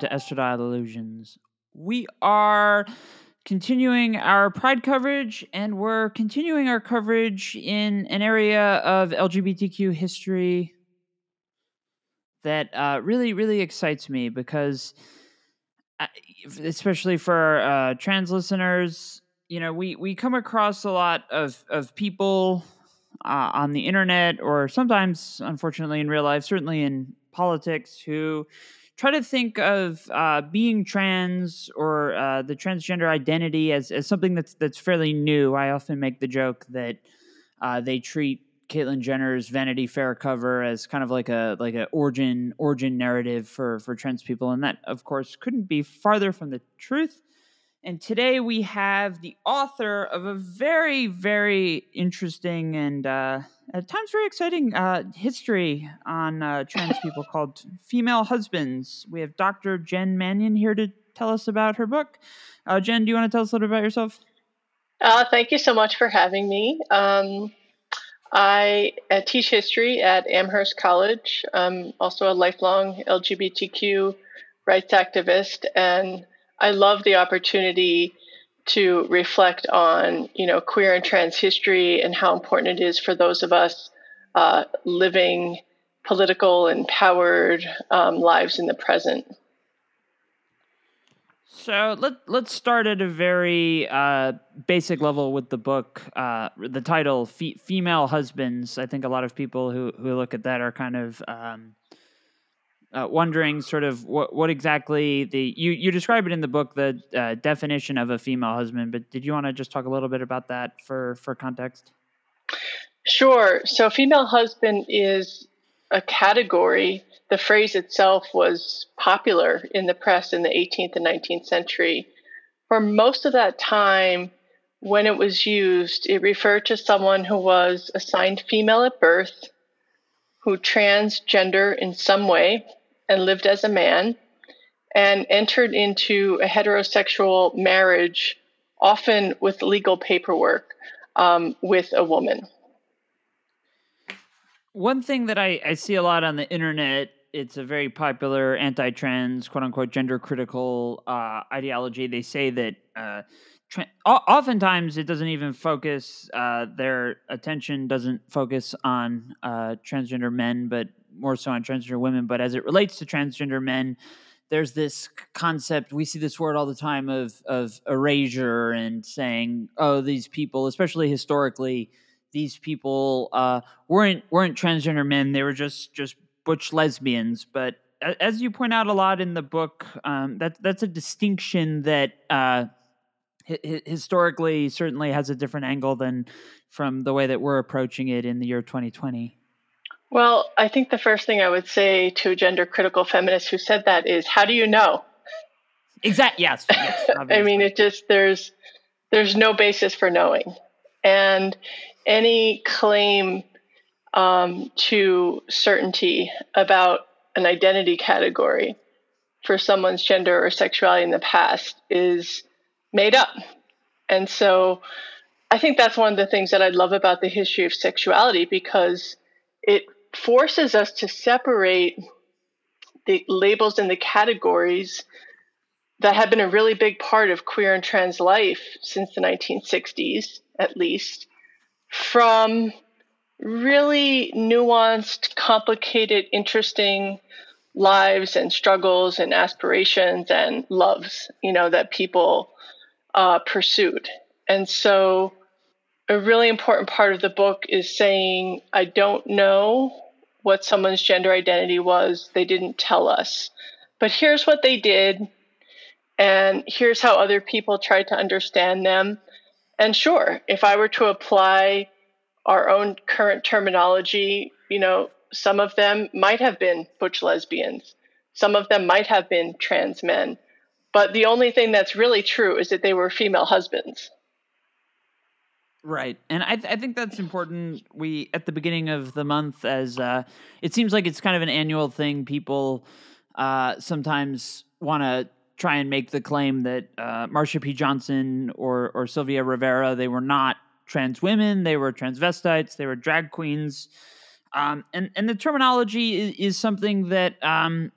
To Estradiol Illusions. We are continuing our Pride coverage, and we're continuing our coverage in an area of LGBTQ history that uh, really, really excites me because, uh, especially for uh, trans listeners, you know, we we come across a lot of of people uh, on the internet, or sometimes, unfortunately, in real life, certainly in politics, who try to think of uh, being trans or uh, the transgender identity as, as something that's that's fairly new. I often make the joke that uh, they treat Caitlyn Jenner's Vanity Fair cover as kind of like a like a origin origin narrative for for trans people, and that of course couldn't be farther from the truth. And today we have the author of a very, very interesting and uh, at times very exciting uh, history on uh, trans people called Female Husbands. We have Dr. Jen Manion here to tell us about her book. Uh, Jen, do you want to tell us a little bit about yourself? Uh, thank you so much for having me. Um, I uh, teach history at Amherst College. I'm also a lifelong LGBTQ rights activist and I love the opportunity to reflect on, you know, queer and trans history and how important it is for those of us uh, living political, empowered um, lives in the present. So let let's start at a very uh, basic level with the book. Uh, the title, "Female Husbands." I think a lot of people who who look at that are kind of um, uh, wondering sort of what, what exactly the you you describe it in the book the uh, definition of a female husband but did you want to just talk a little bit about that for for context? Sure. So female husband is a category the phrase itself was popular in the press in the 18th and 19th century. For most of that time when it was used it referred to someone who was assigned female at birth who transgender in some way and lived as a man and entered into a heterosexual marriage, often with legal paperwork, um, with a woman. One thing that I, I see a lot on the internet, it's a very popular anti trans, quote unquote, gender critical uh, ideology. They say that uh, oftentimes it doesn't even focus, uh, their attention doesn't focus on uh, transgender men, but more so on transgender women, but as it relates to transgender men, there's this concept we see this word all the time of of erasure and saying, oh, these people, especially historically, these people uh, weren't weren't transgender men; they were just just butch lesbians. But as you point out a lot in the book, um, that that's a distinction that. Uh, historically certainly has a different angle than from the way that we're approaching it in the year 2020 well, I think the first thing I would say to a gender critical feminist who said that is, how do you know? Exactly. Yes. yes I mean, it just there's there's no basis for knowing, and any claim um, to certainty about an identity category for someone's gender or sexuality in the past is made up, and so I think that's one of the things that I love about the history of sexuality because it forces us to separate the labels and the categories that have been a really big part of queer and trans life since the 1960s, at least, from really nuanced, complicated, interesting lives and struggles and aspirations and loves, you know, that people uh, pursued. And so a really important part of the book is saying, I don't know what someone's gender identity was. They didn't tell us. But here's what they did. And here's how other people tried to understand them. And sure, if I were to apply our own current terminology, you know, some of them might have been butch lesbians, some of them might have been trans men. But the only thing that's really true is that they were female husbands. Right, and I, th- I think that's important. We at the beginning of the month, as uh, it seems like it's kind of an annual thing. People uh, sometimes want to try and make the claim that uh, Marsha P. Johnson or or Sylvia Rivera they were not trans women, they were transvestites, they were drag queens, um, and and the terminology is, is something that um,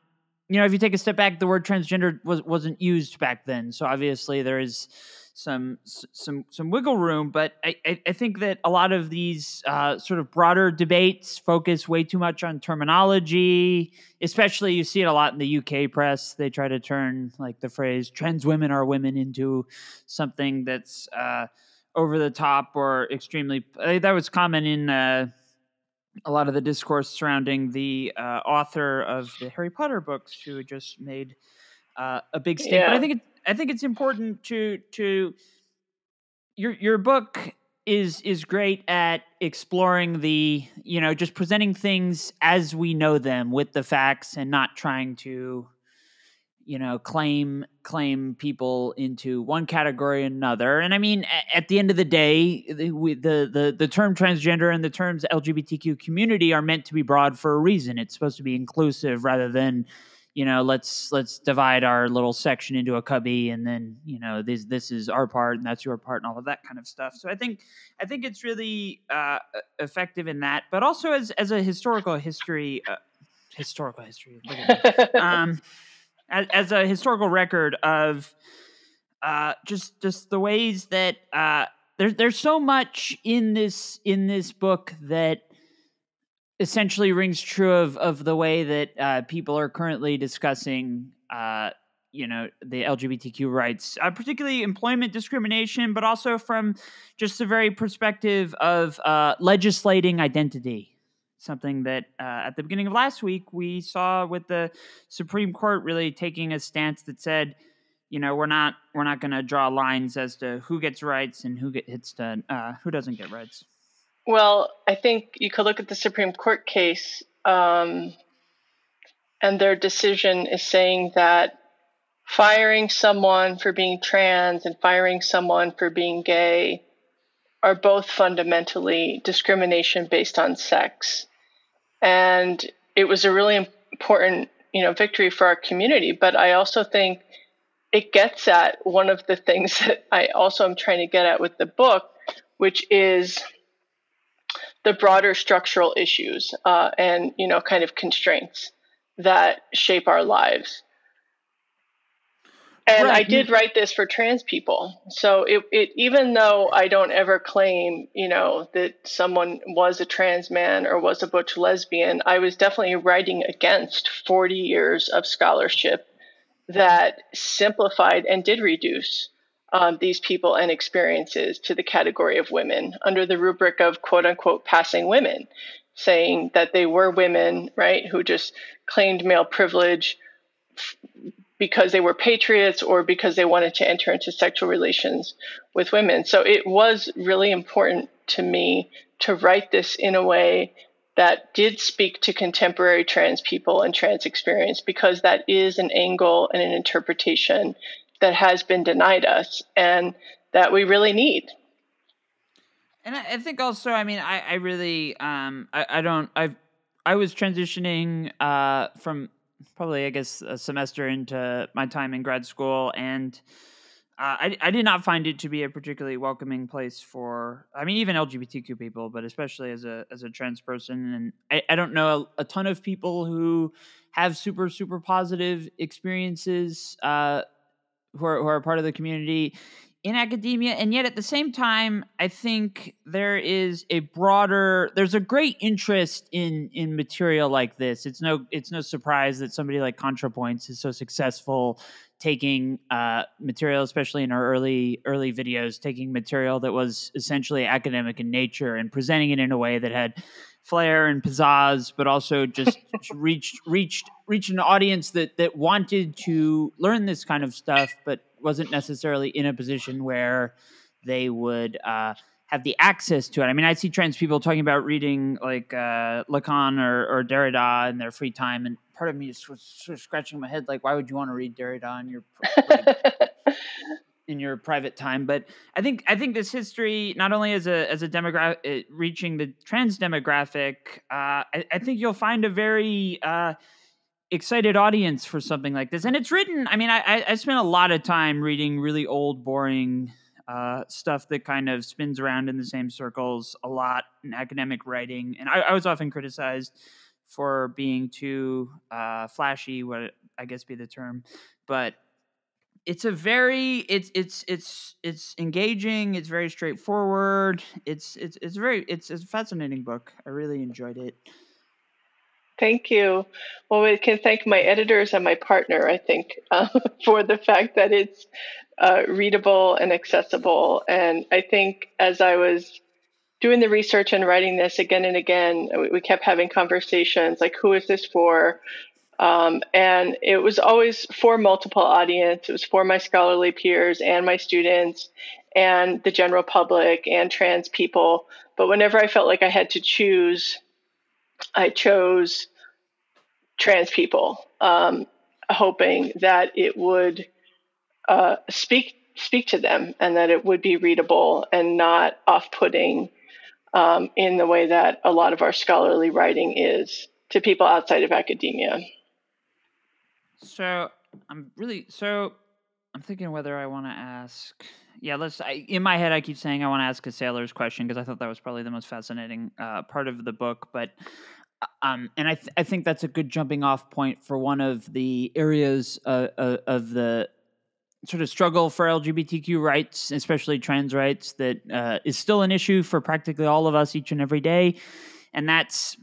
you know, if you take a step back, the word transgender was wasn't used back then, so obviously there is some some some wiggle room. But I, I, think that a lot of these uh, sort of broader debates focus way too much on terminology. Especially, you see it a lot in the UK press. They try to turn like the phrase "trans women are women" into something that's uh, over the top or extremely. that was common in. Uh, a lot of the discourse surrounding the uh, author of the Harry Potter books, who just made uh, a big stink. Yeah. But I think it, I think it's important to to your your book is is great at exploring the you know just presenting things as we know them with the facts and not trying to you know claim claim people into one category or another. And i mean at the end of the day the, the the the term transgender and the terms lgbtq community are meant to be broad for a reason. It's supposed to be inclusive rather than you know let's let's divide our little section into a cubby and then you know this this is our part and that's your part and all of that kind of stuff. So i think i think it's really uh, effective in that but also as as a historical history uh, historical history um as, as a historical record of uh, just just the ways that uh, there's there's so much in this in this book that essentially rings true of of the way that uh, people are currently discussing uh, you know the LGBTQ rights, uh, particularly employment discrimination, but also from just the very perspective of uh, legislating identity something that uh, at the beginning of last week we saw with the Supreme Court really taking a stance that said, you know, we're not we're not going to draw lines as to who gets rights and who gets to uh, who doesn't get rights. Well, I think you could look at the Supreme Court case, um, and their decision is saying that firing someone for being trans and firing someone for being gay are both fundamentally discrimination based on sex. And it was a really important you know victory for our community but i also think it gets at one of the things that i also am trying to get at with the book which is the broader structural issues uh, and you know kind of constraints that shape our lives and right. I did write this for trans people. So it, it even though I don't ever claim, you know, that someone was a trans man or was a butch lesbian, I was definitely writing against 40 years of scholarship that simplified and did reduce um, these people and experiences to the category of women under the rubric of quote unquote passing women, saying that they were women, right, who just claimed male privilege because they were patriots or because they wanted to enter into sexual relations with women. So it was really important to me to write this in a way that did speak to contemporary trans people and trans experience because that is an angle and an interpretation that has been denied us and that we really need. And I think also, I mean, I, I really, um, I, I don't, I, I was transitioning uh, from probably I guess a semester into my time in grad school, and uh, I I did not find it to be a particularly welcoming place for I mean even LGBTQ people, but especially as a as a trans person, and I, I don't know a, a ton of people who have super super positive experiences uh, who are who are part of the community in academia. And yet at the same time i think there is a broader there's a great interest in in material like this. It's no it's no surprise that somebody like contrapoints is so successful taking uh, material especially in our early early videos taking material that was essentially academic in nature and presenting it in a way that had flair and pizzazz, but also just reached reached reached an audience that that wanted to learn this kind of stuff, but wasn't necessarily in a position where they would uh, have the access to it. I mean, I see trans people talking about reading like uh, Lacan or, or Derrida in their free time, and part of me is sort of scratching my head, like, why would you want to read Derrida in your like, in your private time? But I think I think this history, not only as a as a demographic uh, reaching the trans demographic, uh, I, I, think you'll find a very uh, excited audience for something like this. And it's written. I mean, I, I spent a lot of time reading really old, boring uh, stuff that kind of spins around in the same circles a lot in academic writing, and I, I was often criticized for being too uh, flashy, what I guess be the term, but it's a very it's it's it's it's engaging. It's very straightforward. It's it's it's very it's, it's a fascinating book. I really enjoyed it. Thank you. Well, we can thank my editors and my partner, I think, uh, for the fact that it's uh, readable and accessible. And I think as I was doing the research and writing this again and again, we kept having conversations like, who is this for? Um, and it was always for multiple audience. It was for my scholarly peers and my students and the general public and trans people. But whenever I felt like I had to choose, I chose trans people, um, hoping that it would uh, speak speak to them and that it would be readable and not off-putting um, in the way that a lot of our scholarly writing is to people outside of academia. So I'm really so I'm thinking whether I want to ask. Yeah, let's. I, in my head, I keep saying I want to ask a sailor's question because I thought that was probably the most fascinating uh, part of the book. But uh, um, and I th- I think that's a good jumping off point for one of the areas uh, uh, of the sort of struggle for LGBTQ rights, especially trans rights, that uh, is still an issue for practically all of us each and every day, and that's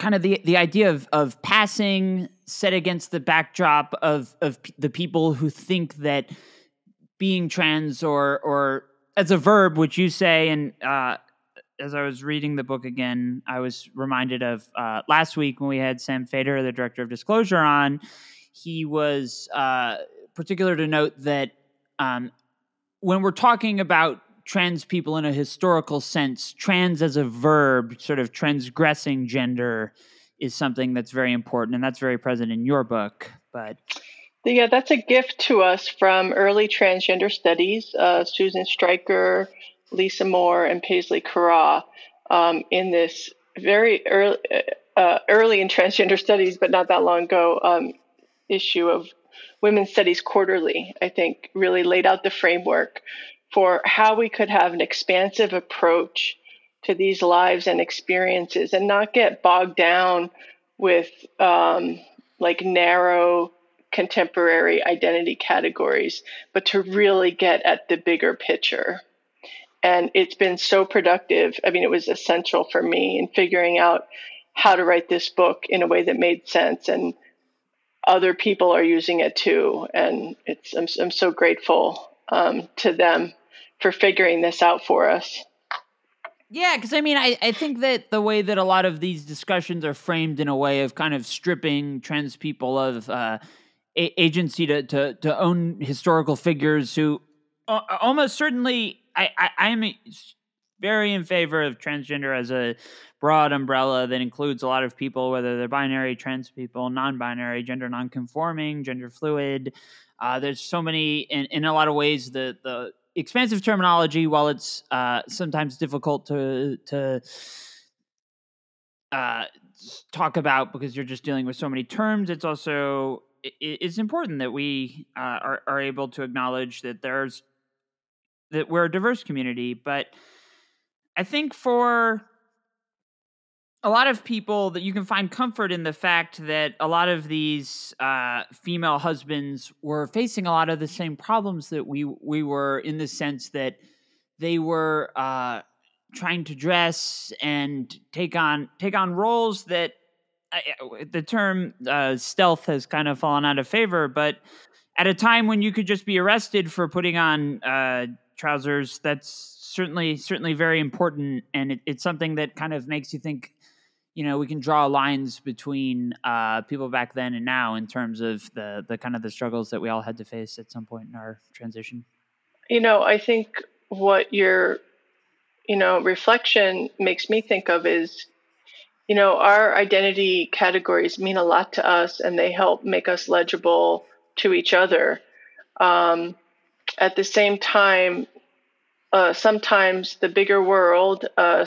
kind of the the idea of of passing set against the backdrop of of p- the people who think that being trans or or as a verb, which you say, and uh, as I was reading the book again, I was reminded of uh, last week when we had Sam Feder, the director of Disclosure, on. He was uh, particular to note that um, when we're talking about trans people in a historical sense, trans as a verb, sort of transgressing gender, is something that's very important, and that's very present in your book. But yeah, that's a gift to us from early transgender studies. Uh, Susan Stryker, Lisa Moore, and Paisley Currah um, in this very early, uh, early in transgender studies, but not that long ago, um, issue of Women's Studies Quarterly, I think, really laid out the framework for how we could have an expansive approach to these lives and experiences and not get bogged down with um, like narrow contemporary identity categories, but to really get at the bigger picture. And it's been so productive. I mean, it was essential for me in figuring out how to write this book in a way that made sense. And other people are using it too. And it's, I'm, I'm so grateful um, to them for figuring this out for us. Yeah, because I mean, I, I think that the way that a lot of these discussions are framed in a way of kind of stripping trans people of uh, a- agency to, to, to own historical figures who uh, almost certainly, I, I, I'm very in favor of transgender as a broad umbrella that includes a lot of people, whether they're binary, trans people, non binary, gender non conforming, gender fluid. Uh, there's so many, in, in a lot of ways, the, the expansive terminology, while it's uh, sometimes difficult to to uh, talk about because you're just dealing with so many terms, it's also it's important that we uh, are are able to acknowledge that there's that we're a diverse community. But I think for a lot of people that you can find comfort in the fact that a lot of these uh, female husbands were facing a lot of the same problems that we we were in the sense that they were uh, trying to dress and take on take on roles that the term uh, stealth has kind of fallen out of favor, but at a time when you could just be arrested for putting on uh, trousers, that's certainly certainly very important, and it, it's something that kind of makes you think you know we can draw lines between uh, people back then and now in terms of the the kind of the struggles that we all had to face at some point in our transition. You know i think what your you know reflection makes me think of is you know our identity categories mean a lot to us and they help make us legible to each other. Um, at the same time uh, sometimes the bigger world uh,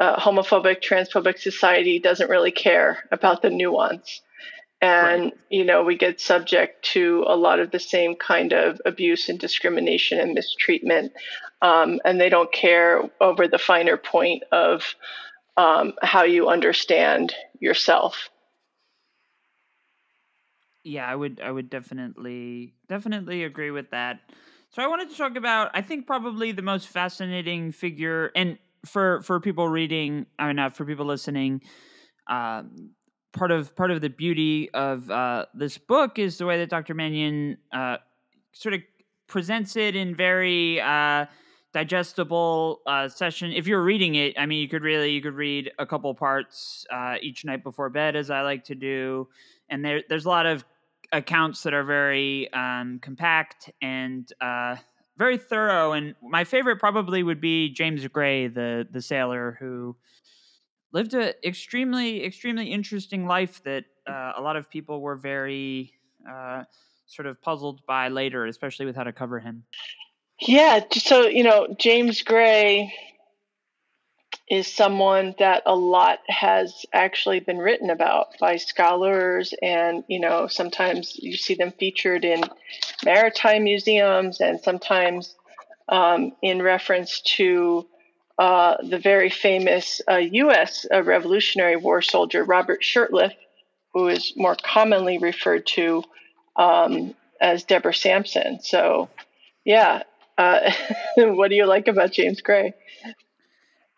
uh, homophobic, transphobic society doesn't really care about the nuance. And, right. you know, we get subject to a lot of the same kind of abuse and discrimination and mistreatment. Um, and they don't care over the finer point of um, how you understand yourself. Yeah, I would I would definitely definitely agree with that. So I wanted to talk about I think probably the most fascinating figure and for for people reading, I mean not for people listening, um, part of part of the beauty of uh, this book is the way that Dr. Manion uh, sort of presents it in very uh, digestible uh, session. If you're reading it, I mean, you could really you could read a couple parts uh, each night before bed, as I like to do, and there there's a lot of accounts that are very um, compact and uh, very thorough. And my favorite probably would be James Gray, the the sailor who lived an extremely extremely interesting life that uh, a lot of people were very uh, sort of puzzled by later, especially with how to cover him. Yeah, so you know, James Gray is someone that a lot has actually been written about by scholars and you know sometimes you see them featured in maritime museums and sometimes um, in reference to uh, the very famous uh, U.S. Uh, Revolutionary War soldier Robert Shurtleff, who is more commonly referred to um, as Deborah Sampson. So, yeah, uh, what do you like about James Gray?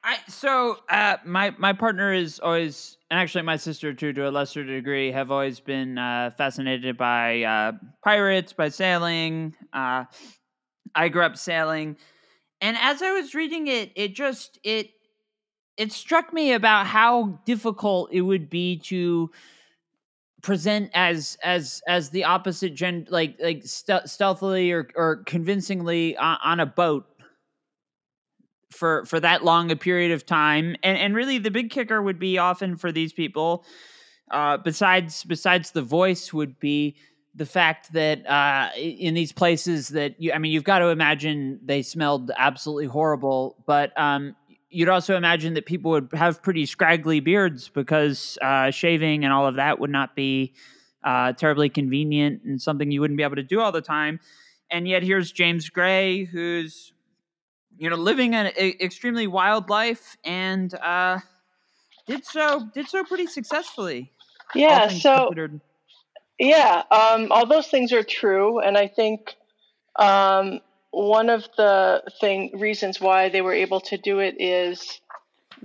I so uh, my my partner is always, and actually my sister too, to a lesser degree, have always been uh, fascinated by uh, pirates, by sailing. Uh, I grew up sailing, and as I was reading it, it just it it struck me about how difficult it would be to present as as as the opposite gen like like stealthily or or convincingly on, on a boat for for that long a period of time and and really the big kicker would be often for these people uh besides besides the voice would be the fact that uh in these places that you i mean you've got to imagine they smelled absolutely horrible but um you'd also imagine that people would have pretty scraggly beards because uh shaving and all of that would not be uh terribly convenient and something you wouldn't be able to do all the time and yet here's James Gray who's you know, living an a, extremely wild life and uh, did so did so pretty successfully. Yeah. So. Considered. Yeah, um, all those things are true, and I think um, one of the thing reasons why they were able to do it is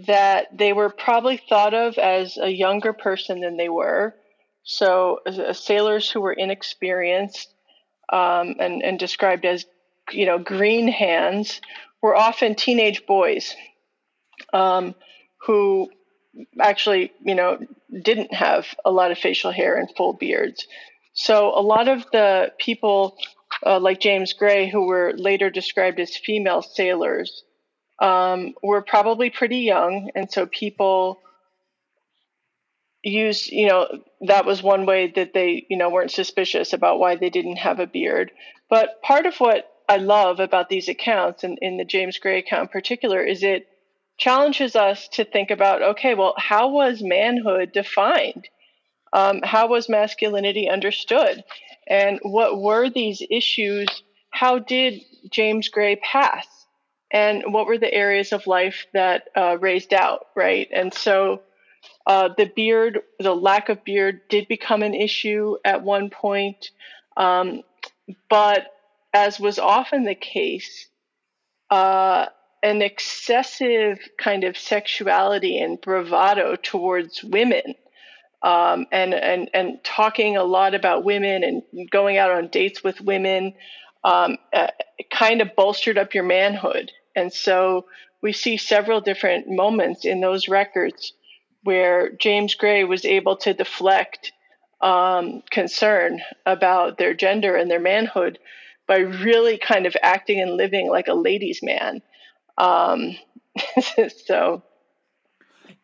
that they were probably thought of as a younger person than they were. So, uh, sailors who were inexperienced um, and, and described as, you know, green hands were often teenage boys um, who actually, you know, didn't have a lot of facial hair and full beards. So a lot of the people uh, like James Gray, who were later described as female sailors, um, were probably pretty young, and so people used, you know that was one way that they you know weren't suspicious about why they didn't have a beard but part of what I love about these accounts, and in the James Gray account in particular, is it challenges us to think about okay, well, how was manhood defined? Um, how was masculinity understood? And what were these issues? How did James Gray pass? And what were the areas of life that uh, raised out, right? And so uh, the beard, the lack of beard, did become an issue at one point. Um, but as was often the case, uh, an excessive kind of sexuality and bravado towards women. Um, and, and, and talking a lot about women and going out on dates with women um, uh, kind of bolstered up your manhood. And so we see several different moments in those records where James Gray was able to deflect um, concern about their gender and their manhood by really kind of acting and living like a ladies' man. Um, so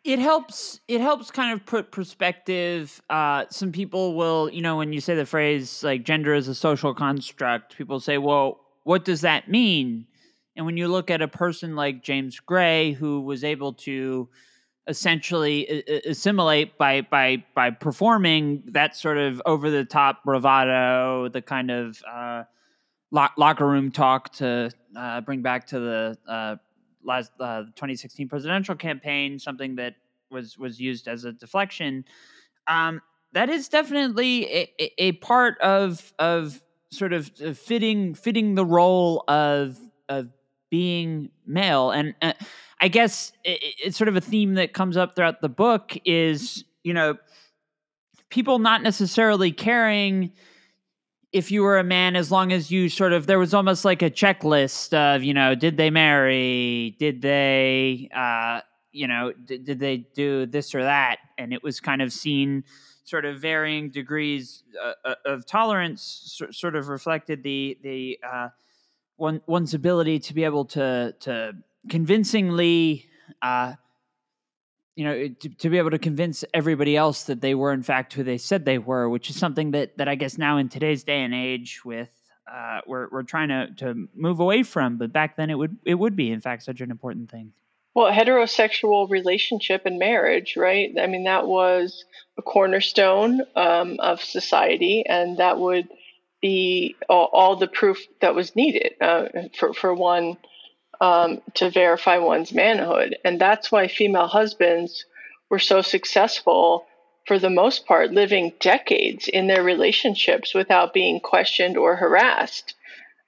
it helps it helps kind of put perspective uh, some people will you know when you say the phrase like gender is a social construct people say well what does that mean and when you look at a person like james gray who was able to essentially assimilate by by by performing that sort of over the top bravado the kind of uh, locker room talk to uh, bring back to the uh, last uh, 2016 presidential campaign, something that was was used as a deflection. Um, that is definitely a, a, part of of sort of uh, fitting fitting the role of of being male and uh, i guess it, it's sort of a theme that comes up throughout the book is you know people not necessarily caring if you were a man as long as you sort of there was almost like a checklist of you know did they marry? Did they uh you know did, did they do this or that? And it was kind of seen sort of varying degrees uh, uh of tolerance sort of reflected the the uh one one's ability to be able to to convincingly uh you know to, to, be able to convince everybody else that they were in fact who they said they were which is something that that i guess now in today's day and age with uh, we're we're trying to to move away from but back then it would it would be in fact such an important thing. Well heterosexual relationship and marriage right? I mean that was a cornerstone um, of society and that would be all, all, the proof that was needed uh, for for one um, to verify one's manhood. And that's why female husbands were so successful for the most part, living decades in their relationships without being questioned or harassed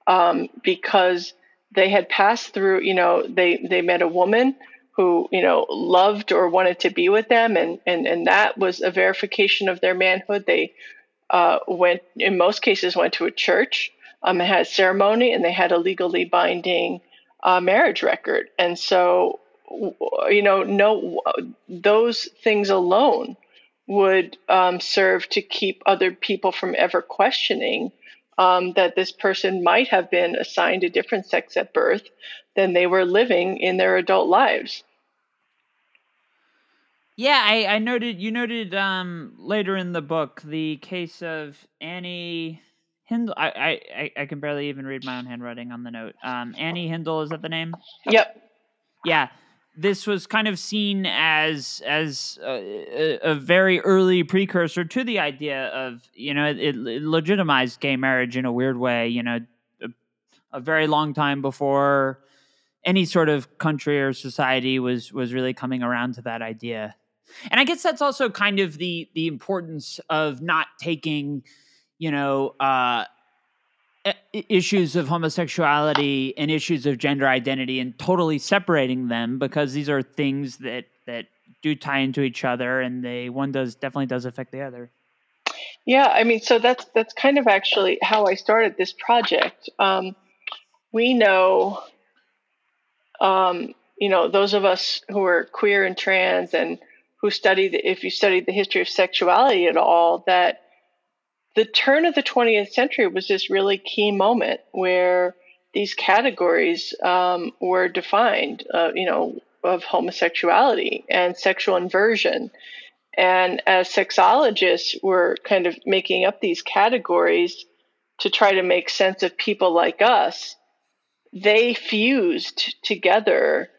um, because they had passed through, you know, they, they met a woman who, you know, loved or wanted to be with them. And, and, and that was a verification of their manhood. They uh, went, in most cases, went to a church um, had ceremony and they had a legally binding uh, marriage record. And so, you know, no, those things alone would um, serve to keep other people from ever questioning um, that this person might have been assigned a different sex at birth than they were living in their adult lives. Yeah, I, I noted you noted um, later in the book the case of Annie Hindle. I, I, I can barely even read my own handwriting on the note. Um, Annie Hindle is that the name? Yep. Yeah, this was kind of seen as as a, a, very early precursor to the idea of you know it, it legitimized gay marriage in a weird way. You know, a, a very long time before any sort of country or society was was really coming around to that idea. And I guess that's also kind of the the importance of not taking you know, uh, issues of homosexuality and issues of gender identity and totally separating them because these are things that that do tie into each other and they one does definitely does affect the other. Yeah i mean so that's that's kind of actually how i started this project. Um, we know um, you know those of us who are queer and trans and who studied if you study the history of sexuality at all that the turn of the 20th century was this really key moment where these categories um, were defined, uh, you know, of homosexuality and sexual inversion. And as sexologists were kind of making up these categories to try to make sense of people like us, they fused together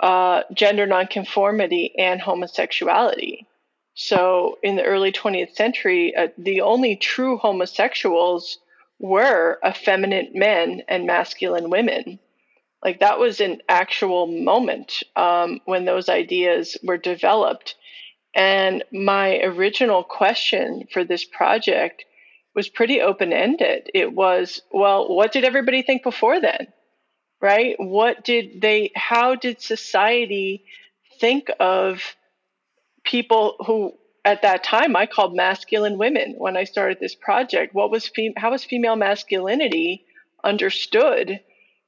uh, gender nonconformity and homosexuality. So in the early 20th century, uh, the only true homosexuals were effeminate men and masculine women. Like that was an actual moment um, when those ideas were developed. And my original question for this project was pretty open ended. It was, well, what did everybody think before then? Right? What did they, how did society think of people who at that time I called masculine women when I started this project. What was fem- how was female masculinity understood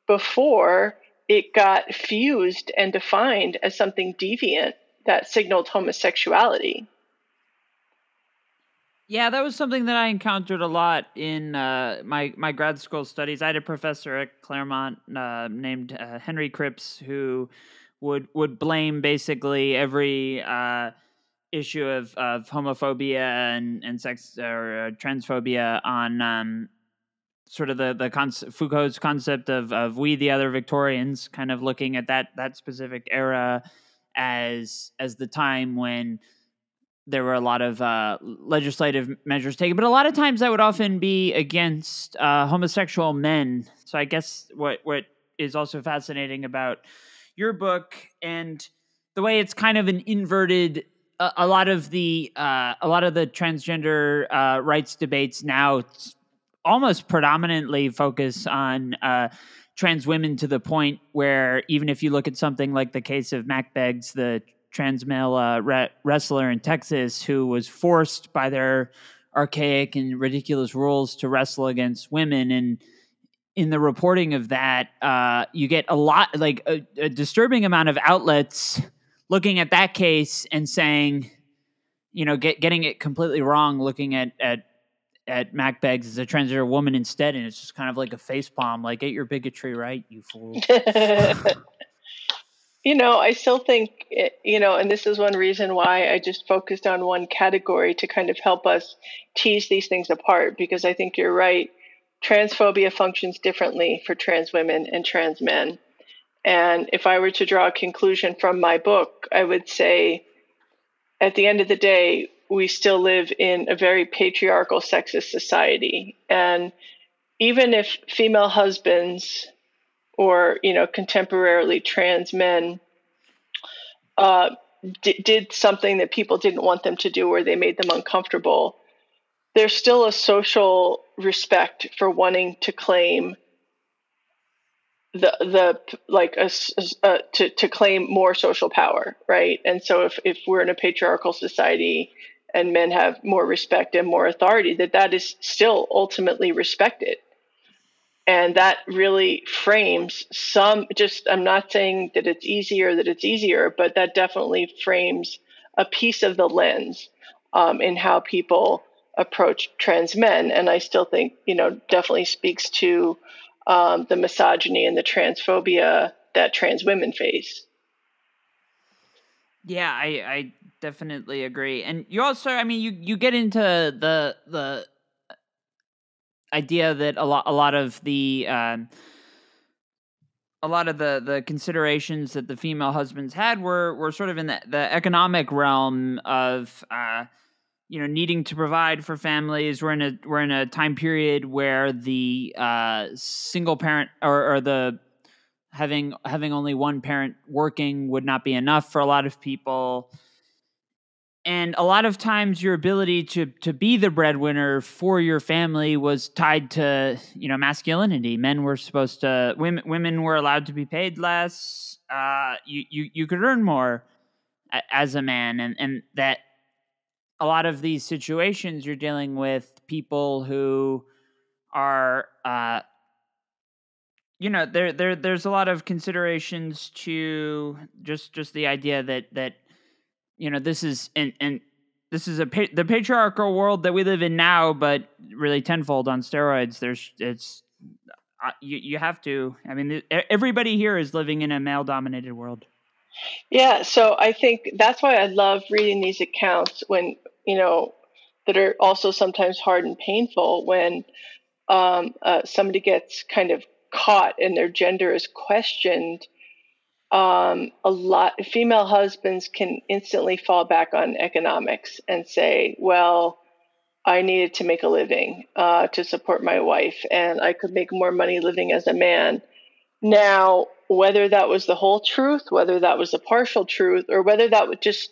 before it got fused and defined as something deviant that signaled homosexuality? Yeah, that was something that I encountered a lot in uh, my my grad school studies. I had a professor at Claremont uh, named uh, Henry Cripps who would would blame basically every uh, issue of of homophobia and and sex or uh, transphobia on um, sort of the the Foucault's concept of of we the other Victorians, kind of looking at that that specific era as as the time when there were a lot of uh, legislative measures taken, but a lot of times that would often be against uh, homosexual men. So I guess what what is also fascinating about your book and the way it's kind of an inverted a, lot of the uh, a lot of the transgender uh, rights debates now almost predominantly focus on uh, trans women to the point where even if you look at something like the case of Mack Beggs, the trans male uh, re- wrestler in Texas who was forced by their archaic and ridiculous rules to wrestle against women and in the reporting of that uh, you get a lot like a, a disturbing amount of outlets looking at that case and saying you know get, getting it completely wrong looking at at at Mack Beggs as a transgender woman instead, and it's just kind of like a face palm, like get your bigotry right, you fool. you know, I still think it, you know, and this is one reason why I just focused on one category to kind of help us tease these things apart, because I think you're right. Transphobia functions differently for trans women and trans men. And if I were to draw a conclusion from my book, I would say at the end of the day, we still live in a very patriarchal, sexist society. And even if female husbands or, you know, contemporarily trans men uh, d- did something that people didn't want them to do or they made them uncomfortable, there's still a social respect for wanting to claim the the like a, a, to to claim more social power, right? And so if if we're in a patriarchal society and men have more respect and more authority, that that is still ultimately respected. And that really frames some, just, I'm not saying that it's easier, that it's easier, but that definitely frames a piece of the lens um, in how people approach trans men. And I still think, you know, definitely speaks to um, the misogyny and the transphobia that trans women face. Yeah, I, I definitely agree. And you also, I mean, you you get into the the idea that a lot a lot of the um, a lot of the the considerations that the female husbands had were were sort of in the, the economic realm of uh, you know needing to provide for families. We're in a we're in a time period where the uh, single parent or, or the having having only one parent working would not be enough for a lot of people. And a lot of times your ability to to be the breadwinner for your family was tied to you know masculinity. Men were supposed to women women were allowed to be paid less. Uh, you, you you could earn more as a man and and that a lot of these situations you're dealing with people who are uh, you know there there there's a lot of considerations to just just the idea that that you know this is and and this is a the patriarchal world that we live in now but really tenfold on steroids. There's it's uh, you you have to i mean everybody here is living in a male dominated world. Yeah so i think that's why i love reading these accounts when you know that are also sometimes hard and painful when um, uh, somebody gets kind of caught and their gender is questioned, um, a lot female husbands can instantly fall back on economics and say, "Well, I needed to make a living uh, to support my wife, and I could make more money living as a man." Now, whether that was the whole truth, whether that was a partial truth, or whether that would just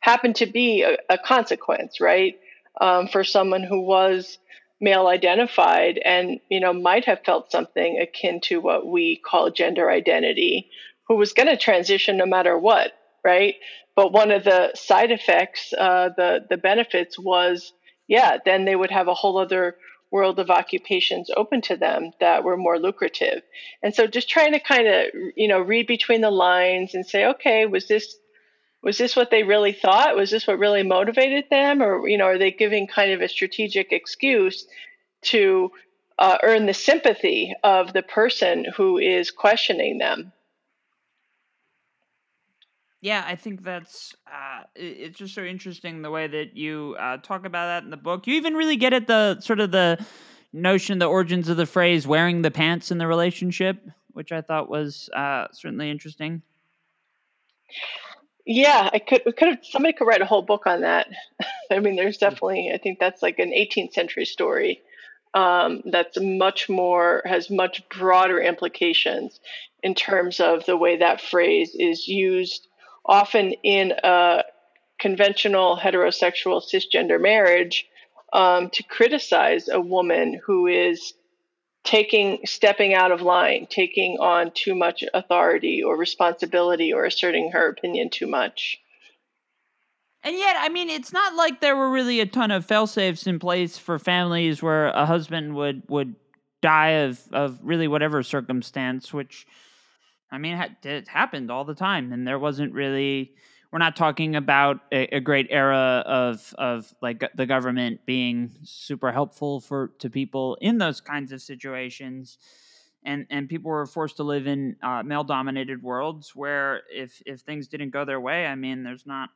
happen to be a, a consequence, right, um, for someone who was male identified and you know might have felt something akin to what we call gender identity who was going to transition no matter what right? But one of the side effects uh, the the benefits was yeah then they would have a whole other world of occupations open to them that were more lucrative. And so just trying to kind of you know read between the lines and say okay was this was this what they really thought? Was this what really motivated them? Or, you know, are they giving kind of a strategic excuse to uh, earn the sympathy of the person who is questioning them? Yeah, I think that's uh, it's just so interesting the way that you uh, talk about that in the book. You even really get at the sort of the notion, the origins of the phrase "wearing the pants" in the relationship, which I thought was uh, certainly interesting. Yeah, I could. We could have. Somebody could write a whole book on that. I mean, there's definitely. I think that's like an 18th century story. Um, that's much more has much broader implications in terms of the way that phrase is used, often in a conventional heterosexual cisgender marriage um, to criticize a woman who is taking stepping out of line taking on too much authority or responsibility or asserting her opinion too much. And yet i mean it's not like there were really a ton of fail safes in place for families where a husband would would die of of really whatever circumstance which i mean it happened all the time and there wasn't really we're not talking about a, a, great era of of like the government being super helpful for to people in those kinds of situations. And and people were forced to live in uh, male dominated worlds where if if things didn't go their way i mean there's not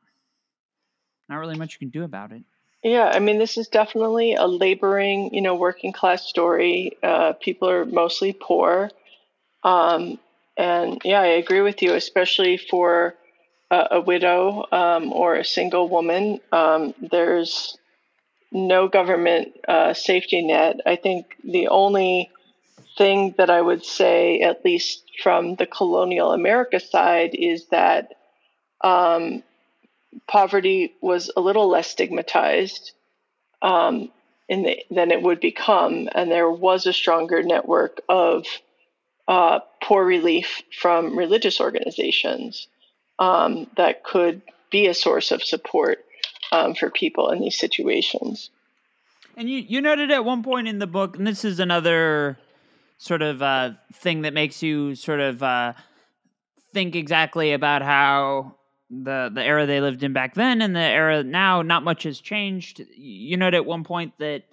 not really much you can do about it. Yeah i mean this is definitely a laboring you know working class story. Uh, people are mostly poor. Um, and yeah i agree with you especially for a, a widow um, or a single woman, um, there's no government uh, safety net. I think the only thing that I would say, at least from the colonial America side, is that um, poverty was a little less stigmatized um, the, than it would become, and there was a stronger network of uh, poor relief from religious organizations um, that could be a source of support um, for people in these situations. And you, you noted at one point in the book, and this is another sort of uh, thing that makes you sort of uh, think exactly about how the the era they lived in back then and the era now, not much has changed. You noted at one point that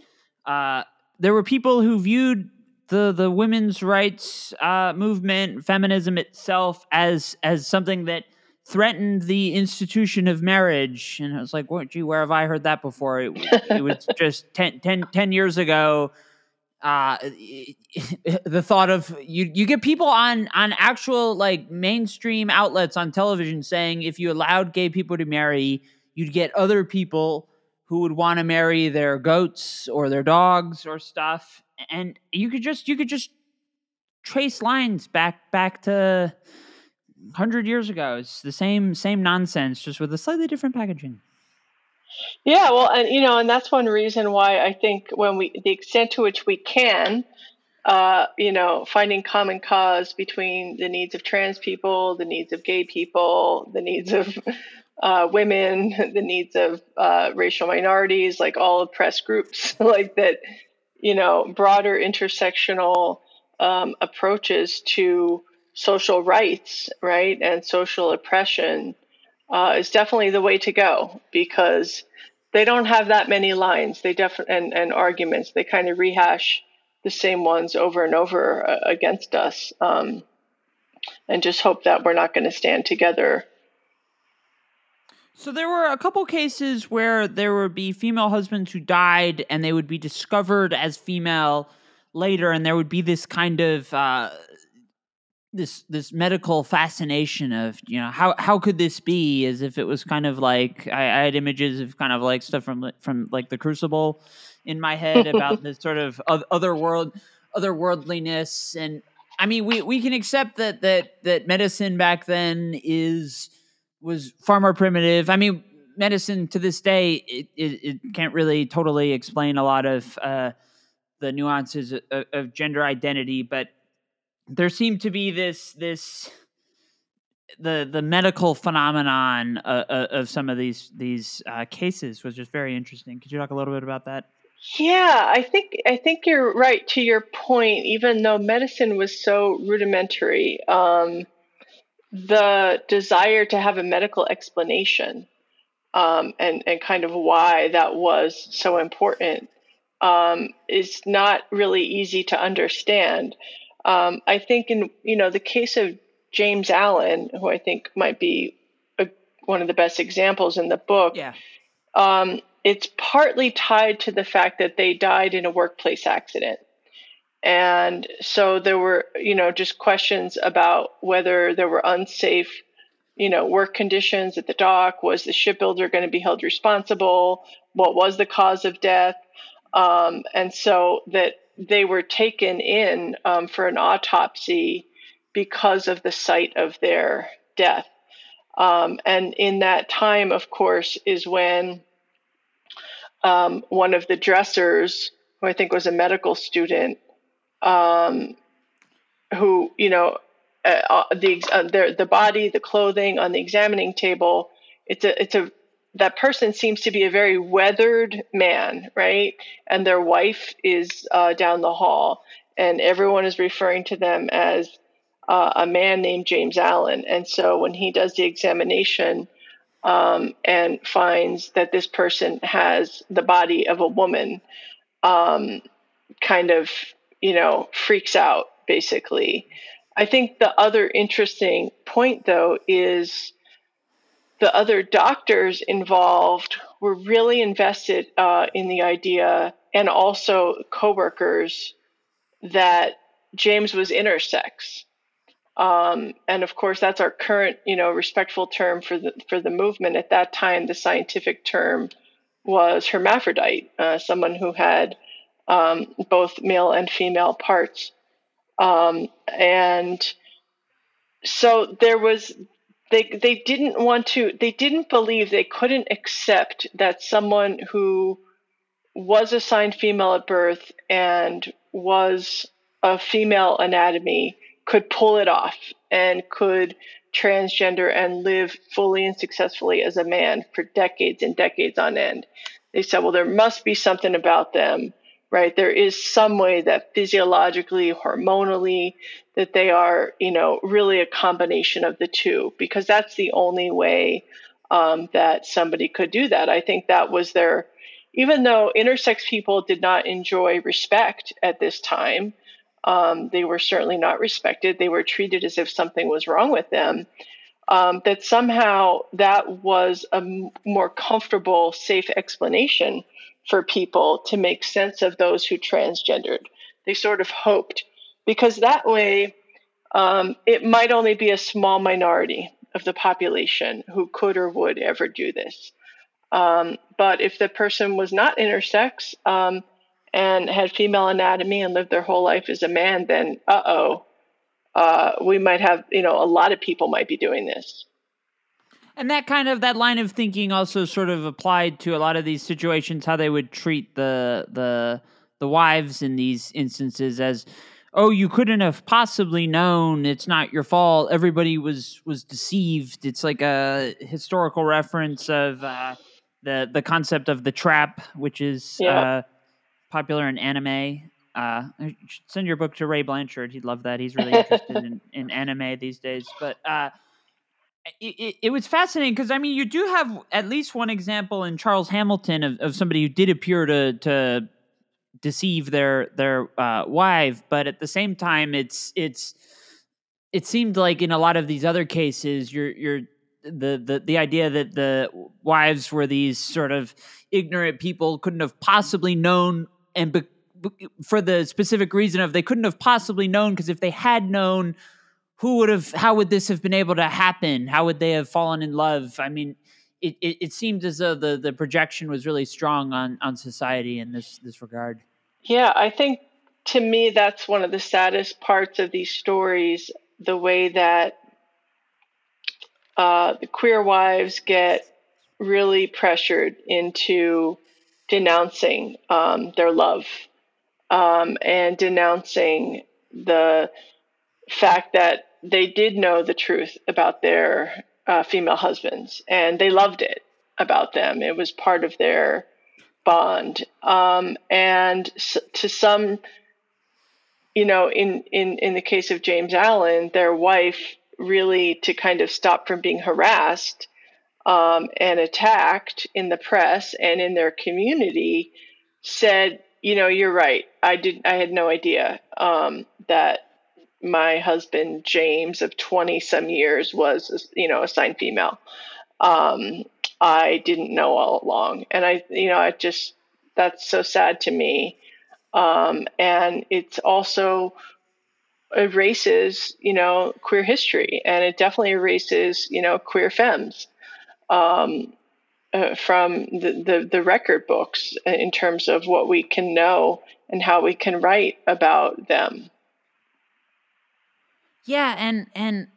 uh, there were people who viewed the the women's rights uh, movement, feminism itself, as as something that threatened the institution of marriage. And I was like, well, gee, where have I heard that before? It, it was just 10, 10, 10 years ago. Uh, the thought of you, you get people on, on actual like mainstream outlets on television saying if you allowed gay people to marry, you'd get other people who would want to marry their goats or their dogs or stuff. And you could just, you could just trace lines back, back to, hundred years ago. It's the same same nonsense, just with a slightly different packaging. Yeah, well, and you know, and that's one reason why I think when we the extent to which we can, uh, you know, finding common cause between the needs of trans people, the needs of gay people, the needs of uh, women, the needs of uh, racial minorities, like all oppressed groups, like that, you know, broader intersectional um, approaches to social rights, right, and social oppression uh, is definitely the way to go because they don't have that many lines. They definitely and, and arguments. They kind of rehash the same ones over and over uh, against us, um, and just hope that we're not going to stand together. So there were a couple cases where there would be female husbands who died, and they would be discovered as female later, and there would be this kind of uh, this this medical fascination of you know how how could this be as if it was kind of like I, I had images of kind of like stuff from from like the Crucible in my head about this sort of other world otherworldliness and I mean we we can accept that that that medicine back then is was far more primitive. I mean medicine to this day it, it, it can't really totally explain a lot of uh, the nuances of, of gender identity, but there seemed to be this this the the medical phenomenon uh, uh, of some of these these uh, cases was just very interesting. Could you talk a little bit about that? Yeah, I think I think you're right to your point. Even though medicine was so rudimentary, um, the desire to have a medical explanation um, and and kind of why that was so important um, is not really easy to understand. Um, I think in you know the case of James Allen, who I think might be a, one of the best examples in the book. Yeah. Um, it's partly tied to the fact that they died in a workplace accident. And so there were, you know, just questions about whether there were unsafe, you know, work conditions at the dock. Was the shipbuilder going to be held responsible? What was the cause of death? Um, and so that they were taken in um, for an autopsy because of the site of their death. Um, and in that time, of course, is when um, one of the dressers, who I think was a medical student, um, who you know, uh, uh the uh, the the body, the clothing on the examining table, it's a it's a that person seems to be a very weathered man, right? And their wife is uh, down the hall, and everyone is referring to them as uh, a man named James Allen. And so when he does the examination um, and finds that this person has the body of a woman, um, kind of, you know, freaks out basically. I think the other interesting point, though, is the other doctors involved were really invested uh, in the idea, and also coworkers, that James was intersex. Um, and of course, that's our current, you know, respectful term for the for the movement. At that time, the scientific term was hermaphrodite, uh, someone who had um, both male and female parts. Um, and so there was they they didn't want to they didn't believe they couldn't accept that someone who was assigned female at birth and was a female anatomy could pull it off and could transgender and live fully and successfully as a man for decades and decades on end. They said, well, there must be something about them, right? There is some way that physiologically, hormonally, that they are, you know, really a combination of the two, because that's the only way um, that somebody could do that. I think that was their, even though intersex people did not enjoy respect at this time, um, they were certainly not respected. They were treated as if something was wrong with them. Um, that somehow that was a m- more comfortable, safe explanation for people to make sense of those who transgendered. They sort of hoped, because that way um, it might only be a small minority of the population who could or would ever do this. Um, but if the person was not intersex, um, and had female anatomy and lived their whole life as a man, then uh-oh, uh, we might have, you know, a lot of people might be doing this. And that kind of that line of thinking also sort of applied to a lot of these situations, how they would treat the the the wives in these instances as, oh, you couldn't have possibly known. It's not your fault. Everybody was was deceived. It's like a historical reference of uh, the the concept of the trap, which is yeah. uh, popular in anime. Uh, send your book to Ray Blanchard. He'd love that. He's really interested in, in anime these days. But uh, it, it, it, was fascinating because I mean, you do have at least one example in Charles Hamilton of, of somebody who did appear to to deceive their their uh, wife, but at the same time, it's it's it seemed like in a lot of these other cases, you're you're the the the idea that the wives were these sort of ignorant people couldn't have possibly known and be, for the specific reason of they couldn't have possibly known because if they had known who would have how would this have been able to happen? How would they have fallen in love? I mean it, it, it seemed as though the, the projection was really strong on, on society in this this regard yeah i think to me that's one of the saddest parts of these stories the way that uh, the queer wives get really pressured into denouncing um, their love um, and denouncing the fact that they did know the truth about their uh, female husbands and they loved it about them. It was part of their bond. Um, and to some, you know, in, in, in the case of James Allen, their wife really to kind of stop from being harassed um, and attacked in the press and in their community said, you know, you're right. I did. I had no idea um, that my husband James of 20 some years was, you know, assigned female. Um, I didn't know all along, and I, you know, I just that's so sad to me. Um, and it's also erases, you know, queer history, and it definitely erases, you know, queer femmes um, uh, from the, the, the record books in terms of what we can know and how we can write about them. Yeah, and and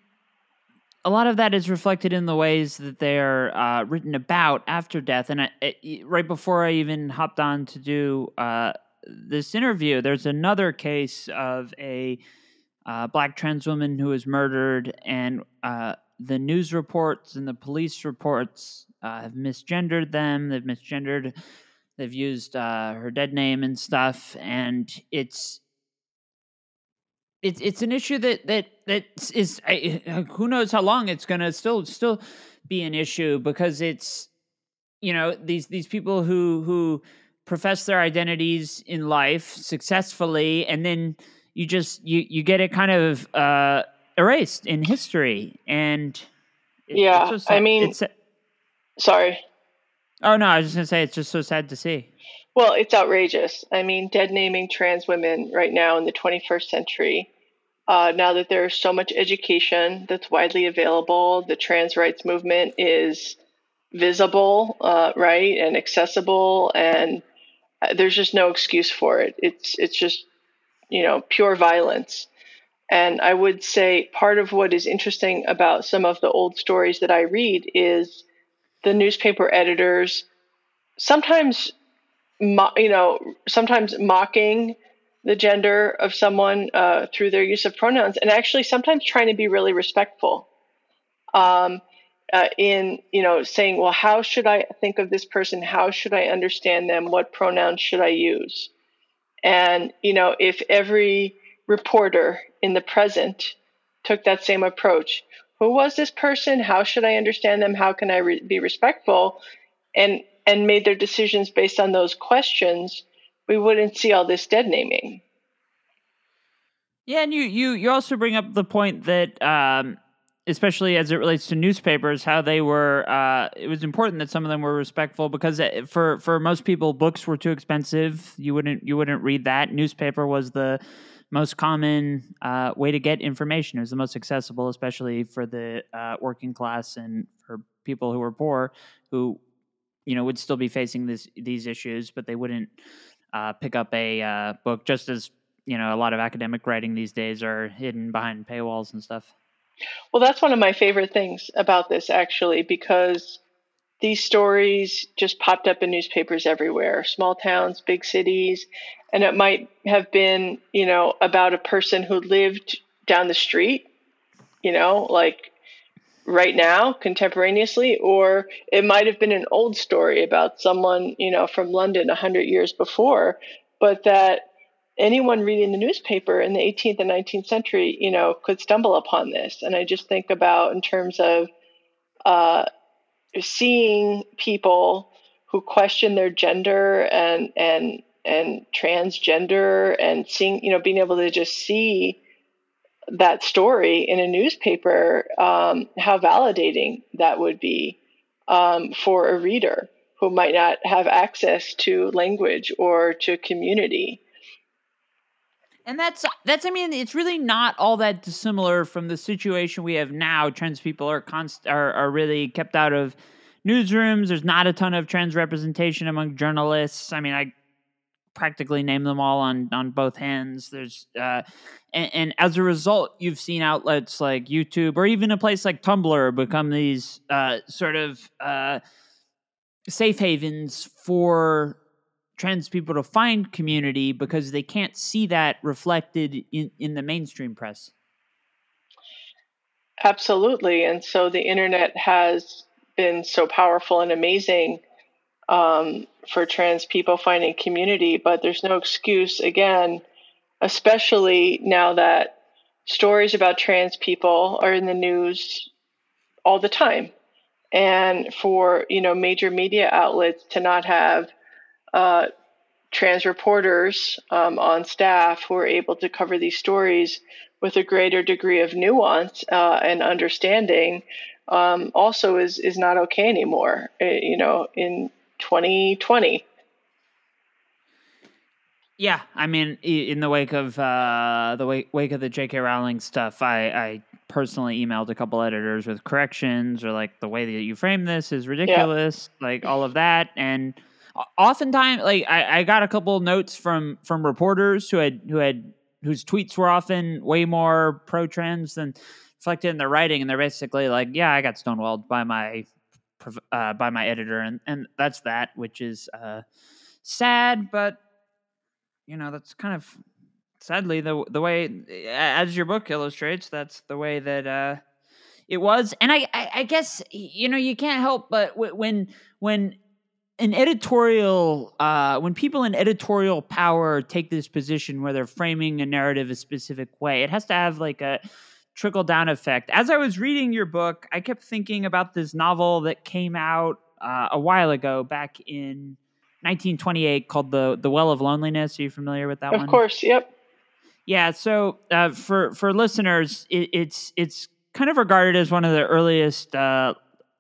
a lot of that is reflected in the ways that they're uh, written about after death. And I, it, right before I even hopped on to do uh, this interview, there's another case of a uh, black trans woman who was murdered, and uh, the news reports and the police reports uh, have misgendered them. They've misgendered. They've used uh, her dead name and stuff, and it's it's it's an issue that that that is I, who knows how long it's going to still still be an issue because it's you know these these people who who profess their identities in life successfully and then you just you you get it kind of uh erased in history and it, yeah i mean it's sorry. Oh no i was just gonna say it's just so sad to see. Well it's outrageous. I mean dead naming trans women right now in the 21st century uh, now that there's so much education that's widely available the trans rights movement is visible uh, right and accessible and uh, there's just no excuse for it. It's it's just you know pure violence. And I would say part of what is interesting about some of the old stories that I read is the newspaper editors sometimes, mo- you know, sometimes mocking the gender of someone uh, through their use of pronouns, and actually sometimes trying to be really respectful. Um, uh, in you know saying, well, how should I think of this person? How should I understand them? What pronouns should I use? And you know, if every reporter in the present took that same approach. Who was this person? How should I understand them? How can I re- be respectful? And and made their decisions based on those questions, we wouldn't see all this dead naming. Yeah, and you you you also bring up the point that um, especially as it relates to newspapers, how they were. Uh, it was important that some of them were respectful because uh, for for most people, books were too expensive. You wouldn't you wouldn't read that. Newspaper was the most common uh, way to get information. It was the most accessible, especially for the uh, working class and for people who were poor, who you know would still be facing this these issues, but they wouldn't uh, pick up a uh, book. Just as you know, a lot of academic writing these days are hidden behind paywalls and stuff. Well, that's one of my favorite things about this, actually, because these stories just popped up in newspapers everywhere small towns, big cities. And it might have been, you know, about a person who lived down the street, you know, like right now, contemporaneously, or it might have been an old story about someone, you know, from London 100 years before, but that anyone reading the newspaper in the 18th and 19th century, you know, could stumble upon this. And I just think about in terms of uh, seeing people who question their gender and and and transgender and seeing you know being able to just see that story in a newspaper um, how validating that would be um, for a reader who might not have access to language or to community and that's that's I mean it's really not all that dissimilar from the situation we have now. Trans people are const are, are really kept out of newsrooms. There's not a ton of trans representation among journalists. I mean, I practically name them all on on both hands. There's uh, and, and, as a result, you've seen outlets like YouTube or even a place like Tumblr become these uh, sort of uh, safe havens for trans people to find community because they can't see that reflected in, in the mainstream press. Absolutely. And so the internet has been so powerful and amazing um, for trans people finding community, but there's no excuse, again, especially now that stories about trans people are in the news all the time. And for you know major media outlets to not have uh, trans reporters um, on staff who are able to cover these stories with a greater degree of nuance uh, and understanding um, also is is not okay anymore. Uh, you know, in 2020. Yeah, I mean, in the wake of uh, the wake, wake of the J.K. Rowling stuff, I, I personally emailed a couple editors with corrections or like the way that you frame this is ridiculous, yeah. like all of that, and oftentimes like I, I got a couple notes from from reporters who had who had whose tweets were often way more pro trans than reflected in their writing, and they're basically like, "Yeah, I got stonewalled by my uh, by my editor," and and that's that, which is uh, sad, but you know that's kind of sadly the the way as your book illustrates that's the way that uh it was and i i, I guess you know you can't help but when when an editorial uh when people in editorial power take this position where they're framing a narrative a specific way it has to have like a trickle down effect as i was reading your book i kept thinking about this novel that came out uh, a while ago back in 1928 called the the Well of Loneliness. Are you familiar with that of one? Of course. Yep. Yeah. So uh, for for listeners, it, it's it's kind of regarded as one of the earliest uh,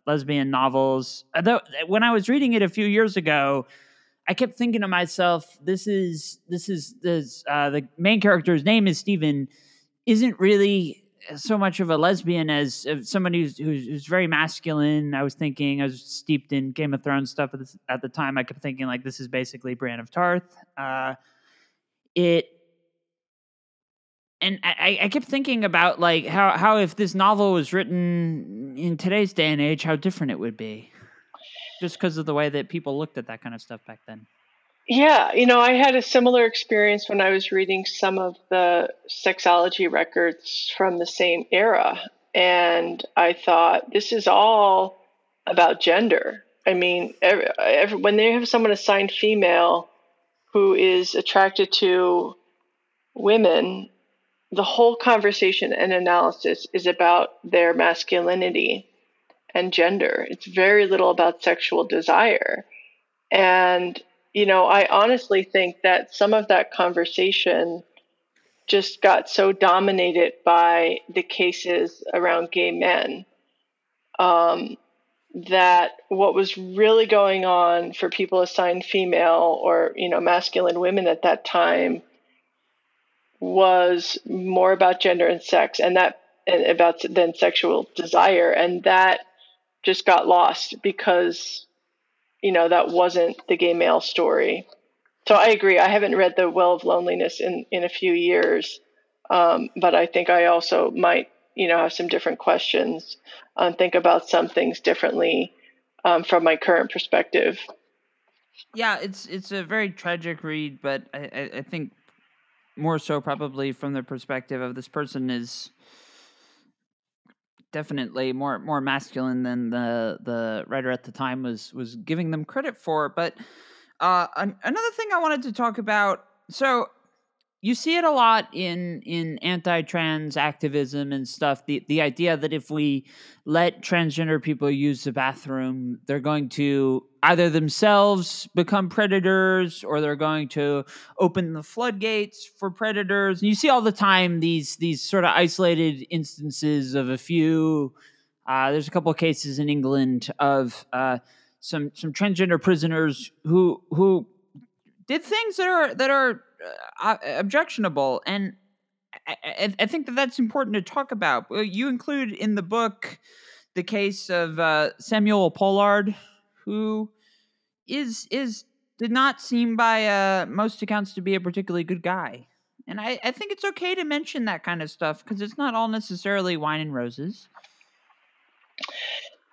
lesbian novels. Though when I was reading it a few years ago, I kept thinking to myself, "This is this is this uh, the main character's name is Stephen, isn't really so much of a lesbian as somebody who's, who's, who's very masculine. I was thinking I was steeped in Game of Thrones stuff at, at the time. I kept thinking like this is basically Brienne of Tarth. Uh, it and I, I kept thinking about like how how if this novel was written in today's day and age, how different it would be, just because of the way that people looked at that kind of stuff back then. Yeah, you know, I had a similar experience when I was reading some of the sexology records from the same era. And I thought, this is all about gender. I mean, every, every, when they have someone assigned female who is attracted to women, the whole conversation and analysis is about their masculinity and gender. It's very little about sexual desire. And you know, I honestly think that some of that conversation just got so dominated by the cases around gay men um, that what was really going on for people assigned female or you know masculine women at that time was more about gender and sex and that and about than sexual desire. And that just got lost because you know, that wasn't the gay male story. So I agree. I haven't read The Well of Loneliness in, in a few years, um, but I think I also might, you know, have some different questions and think about some things differently um, from my current perspective. Yeah, it's it's a very tragic read, but I, I, I think more so probably from the perspective of this person is definitely more more masculine than the the writer at the time was was giving them credit for. But uh, an, another thing I wanted to talk about. So you see it a lot in in anti-trans activism and stuff the the idea that if we let transgender people use the bathroom they're going to either themselves become predators or they're going to open the floodgates for predators. And you see all the time these these sort of isolated instances of a few uh, there's a couple of cases in England of uh, some some transgender prisoners who who did things that are that are uh, objectionable, and I, I, think that that's important to talk about. You include in the book the case of uh, Samuel Pollard, who is is did not seem by uh, most accounts to be a particularly good guy. And I, I think it's okay to mention that kind of stuff because it's not all necessarily wine and roses.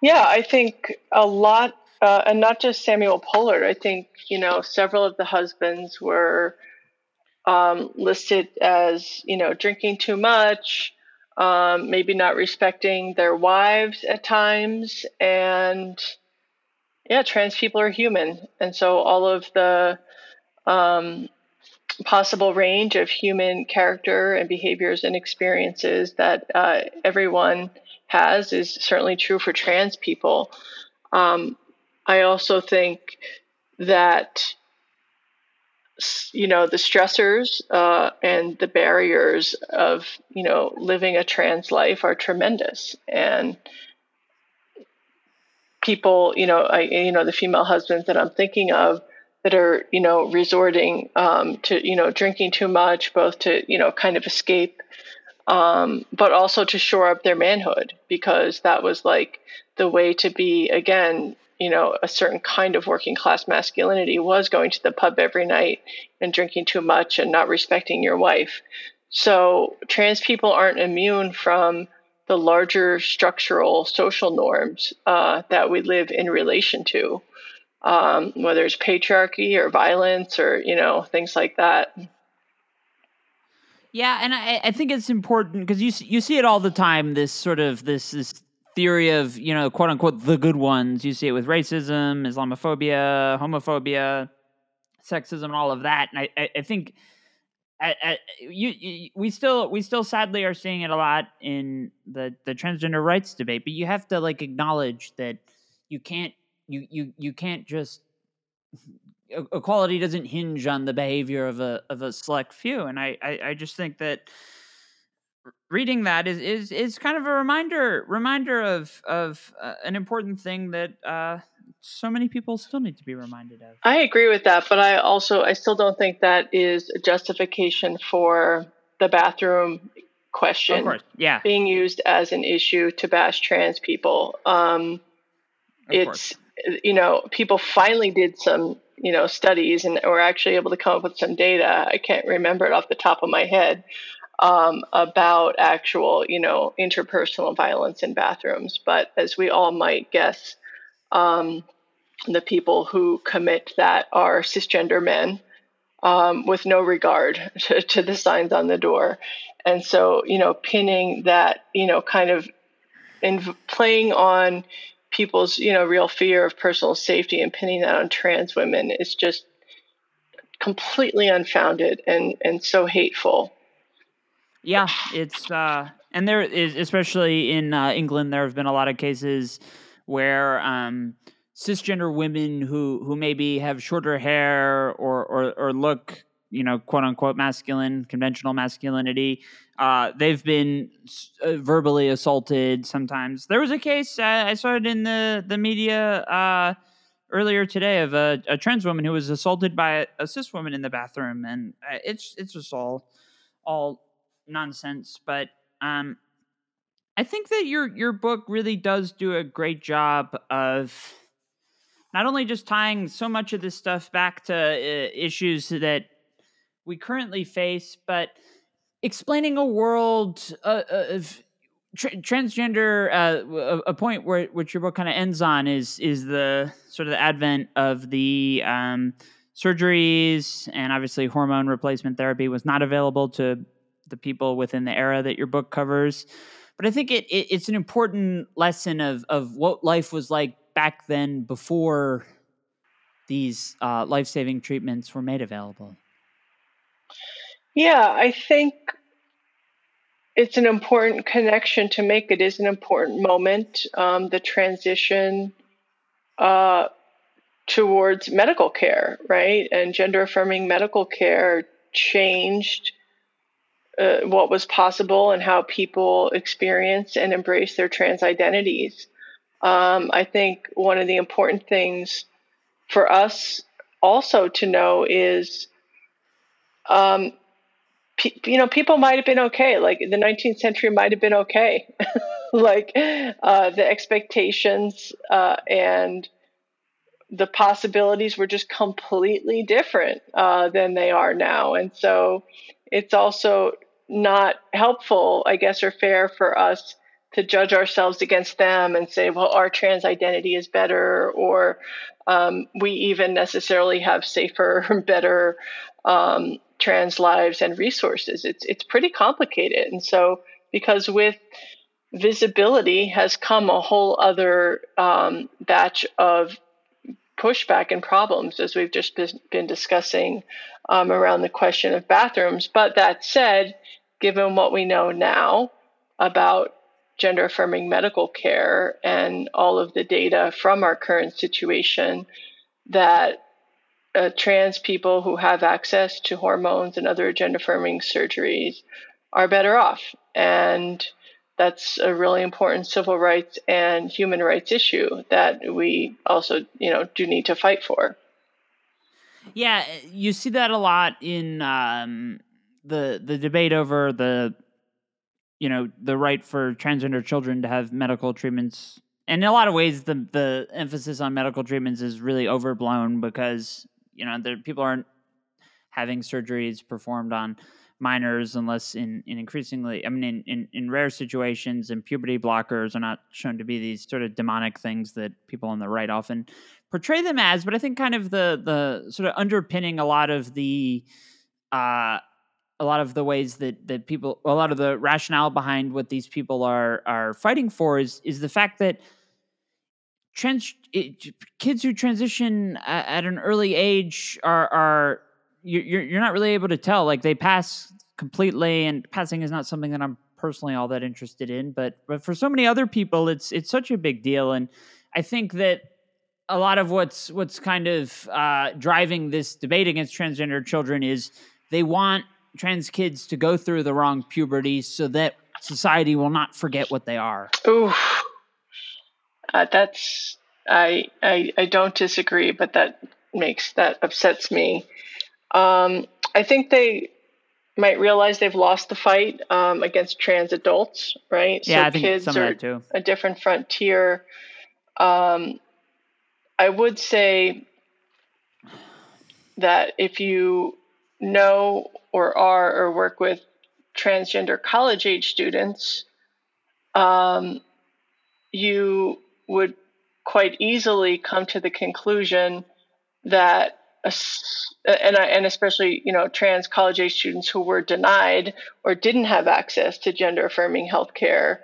Yeah, I think a lot uh, and not just Samuel Pollard. I think you know several of the husbands were um, listed as you know drinking too much, um, maybe not respecting their wives at times, and yeah, trans people are human, and so all of the um, possible range of human character and behaviors and experiences that uh, everyone has is certainly true for trans people. Um, I also think that you know the stressors uh, and the barriers of you know living a trans life are tremendous. And people you know I you know the female husbands that I'm thinking of that are you know resorting um, to you know drinking too much both to you know kind of escape um, but also to shore up their manhood because that was like the way to be again you know, a certain kind of working class masculinity was going to the pub every night and drinking too much and not respecting your wife. So trans people aren't immune from the larger structural social norms uh, that we live in relation to, um, whether it's patriarchy or violence or you know things like that. Yeah, and I, I think it's important because you you see it all the time. This sort of this this theory of you know quote unquote the good ones. You see it with racism, Islamophobia, homophobia, sexism, and all of that. And I I, think. I, I, you, you, we still we still sadly are seeing it a lot in the the transgender rights debate but you have to like acknowledge that you can't you you you can't just equality doesn't hinge on the behavior of a of a select few and i i, I just think that reading that is is is kind of a reminder reminder of of uh, an important thing that uh, so many people still need to be reminded of. I agree with that, but I also I still don't think that is a justification for the bathroom question. Of course, yeah, being used as an issue to bash trans people. Um, it's course. you know people finally did some you know studies and were actually able to come up with some data. I can't remember it off the top of my head um, about actual you know interpersonal violence in bathrooms, but as we all might guess um, the people who commit that are cisgender men um, with no regard to, to, the signs on the door. And so, you know, pinning that, you know, kind of in playing on people's, you know, real fear of personal safety and pinning that on trans women is just completely unfounded and, and so hateful. Yeah, it's, uh, and there is, especially in uh, England, there have been a lot of cases where um, cisgender women who who maybe have shorter hair or or, or look you know quote unquote masculine conventional masculinity uh, they've been uh, verbally assaulted sometimes. There was a case i saw it in the the media uh, earlier today of a, a, trans woman who was assaulted by a, a cis woman in the bathroom and uh, it's it's just all all nonsense but um I think that your your book really does do a great job of not only just tying so much of this stuff back to uh, issues that we currently face, but explaining a world uh, uh of tra- transgender. Uh, a, a, point where which your book kind of ends on is is the sort of the advent of the um, surgeries and obviously hormone replacement therapy was not available to the people within the era that your book covers but I think it, it, it's an important lesson of of what life was like back then before these uh, life saving treatments were made available. Yeah, I think it's an important connection to make. It is an important moment. Um, the transition uh, towards medical care, right, and gender affirming medical care changed uh, what was possible and how people experience and embrace their trans identities. Um, I think one of the important things for us also to know is, um, pe- you know, people might have been okay. Like the 19th century might have been okay. like uh, the expectations uh, and the possibilities were just completely different uh, than they are now. And so it's also not helpful, I guess, or fair for us to judge ourselves against them and say, well, our trans identity is better, or um, we even necessarily have safer, better um, trans lives and resources. It's it's pretty complicated, and so because with visibility has come a whole other um, batch of pushback and problems, as we've just been discussing um, around the question of bathrooms. But that said, given what we know now about gender affirming medical care and all of the data from our current situation, that uh, trans people who have access to hormones and other gender affirming surgeries are better off. And that's a really important civil rights and human rights issue that we also, you know, do need to fight for. Yeah, you see that a lot in um, the the debate over the, you know, the right for transgender children to have medical treatments. And in a lot of ways, the the emphasis on medical treatments is really overblown because you know there people aren't having surgeries performed on minors unless in, in increasingly i mean in, in, in rare situations and puberty blockers are not shown to be these sort of demonic things that people on the right often portray them as but i think kind of the the sort of underpinning a lot of the uh a lot of the ways that that people a lot of the rationale behind what these people are are fighting for is is the fact that trans it, kids who transition at, at, an early age are are you're you're not really able to tell. Like they pass completely and passing is not something that I'm personally all that interested in but but for so many other people it's it's such a big deal. And I think that a lot of what's what's kind of uh, driving this debate against transgender children is they want trans kids to go through the wrong puberty so that society will not forget what they are. Ooh, uh, that's I, I I don't disagree, but that makes that upsets me. Um, I think they might realize they've lost the fight um, against trans adults, right? Yeah, so I think kids some are too. a different frontier. Um, I would say that if you know or are or work with transgender college age students, um, you would quite easily come to the conclusion that and and especially you know trans college age students who were denied or didn't have access to gender affirming healthcare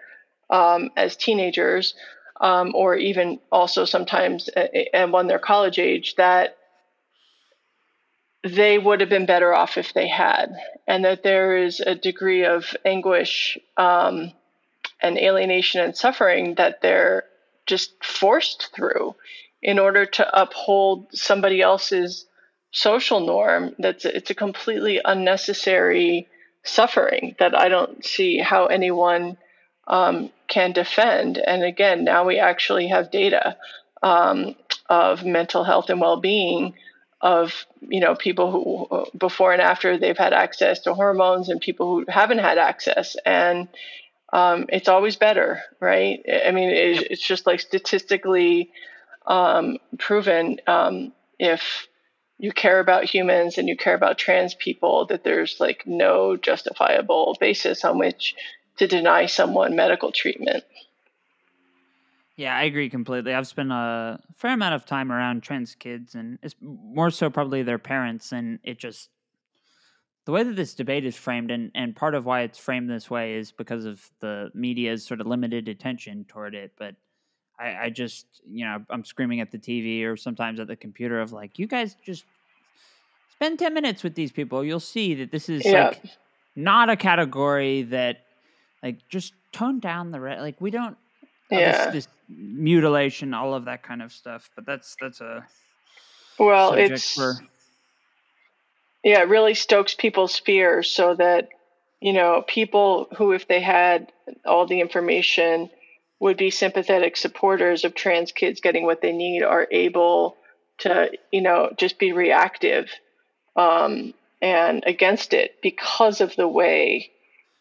um, as teenagers um, or even also sometimes and when they're college age that they would have been better off if they had and that there is a degree of anguish um, and alienation and suffering that they're just forced through in order to uphold somebody else's social norm that's it's a completely unnecessary suffering that i don't see how anyone um, can defend. And again now we actually have data um, of mental health and well-being of you know people who before and after they've had access to hormones and people who haven't had access and um, it's always better, right? I mean, it, it's just like statistically um, proven um, if you care about humans and you care about trans people, that there's like no justifiable basis on which to deny someone medical treatment. Yeah, I agree completely. I've spent a fair amount of time around trans kids, and it's more so probably their parents, and it just the way that this debate is framed, and, and part of why it's framed this way is because of the media's sort of limited attention toward it. But I, I just, you know, I'm screaming at the TV or sometimes at the computer of like, you guys just spend 10 minutes with these people. You'll see that this is yeah. like not a category that, like, just tone down the, re- like, we don't, oh, yeah. This, this, mutilation, all of that kind of stuff. But that's, that's a, well, it's, for, yeah, it really stokes people's fears so that, you know, people who, if they had all the information, would be sympathetic supporters of trans kids getting what they need are able to, you know, just be reactive um, and against it because of the way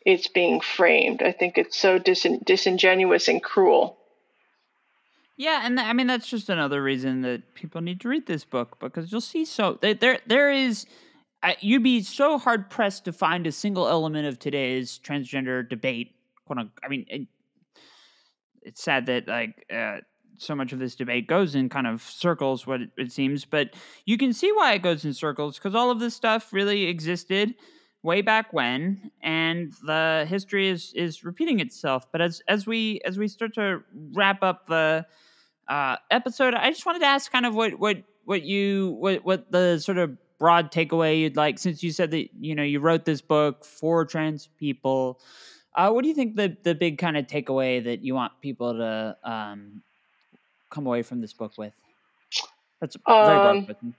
it's being framed. I think it's so disin- disingenuous and cruel. Yeah, and I mean that's just another reason that people need to read this book because you'll see so there there is you'd be so hard pressed to find a single element of today's transgender debate. I mean, it, it's sad that like uh, so much of this debate goes in kind of circles, what it, it seems, but you can see why it goes in circles because all of this stuff really existed way back when, and the history is is repeating itself. But as as we as we start to wrap up the uh, episode, I just wanted to ask kind of what what what you what what the sort of broad takeaway you'd like since you said that you know you wrote this book for trans people. Uh, what do you think the the big kind of takeaway that you want people to um, come away from this book with? That's very um, broad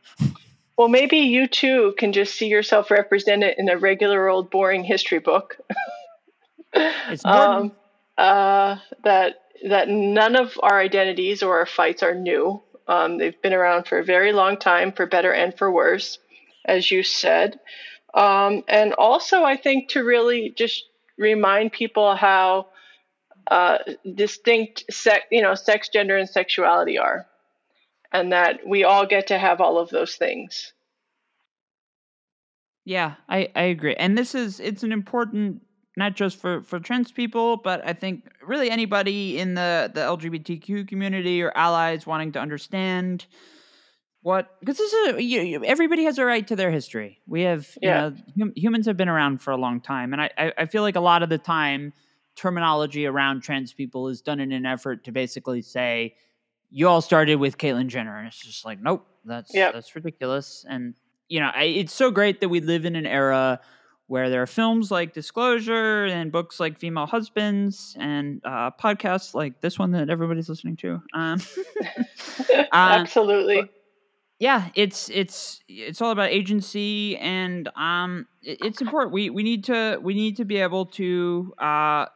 well maybe you too can just see yourself represented in a regular old boring history book. It's um, uh, that that none of our identities or our fights are new um, they've been around for a very long time, for better and for worse as you said. Um, and also, I think to really just remind people how uh, distinct sex, you know, sex, gender, and sexuality are, and that we all get to have all of those things. Yeah, I, I agree. And this is it's an important not just for for trans people, but I think really anybody in the the LGBTQ community or allies wanting to understand what because this is a, you, everybody has a right to their history. We have yeah. you know hum, humans have been around for a long time, and I, I I feel like a lot of the time terminology around trans people is done in an effort to basically say you all started with Caitlyn Jenner, and it's just like nope, that's yep. that's ridiculous. And you know, I, it's so great that we live in an era where there are films like Disclosure and books like Female Husbands and uh, podcasts like this one that everybody's listening to. Um, uh, Absolutely. yeah, it's it's it's all about agency, and um, it, it's important. We we need to we need to be able to uh,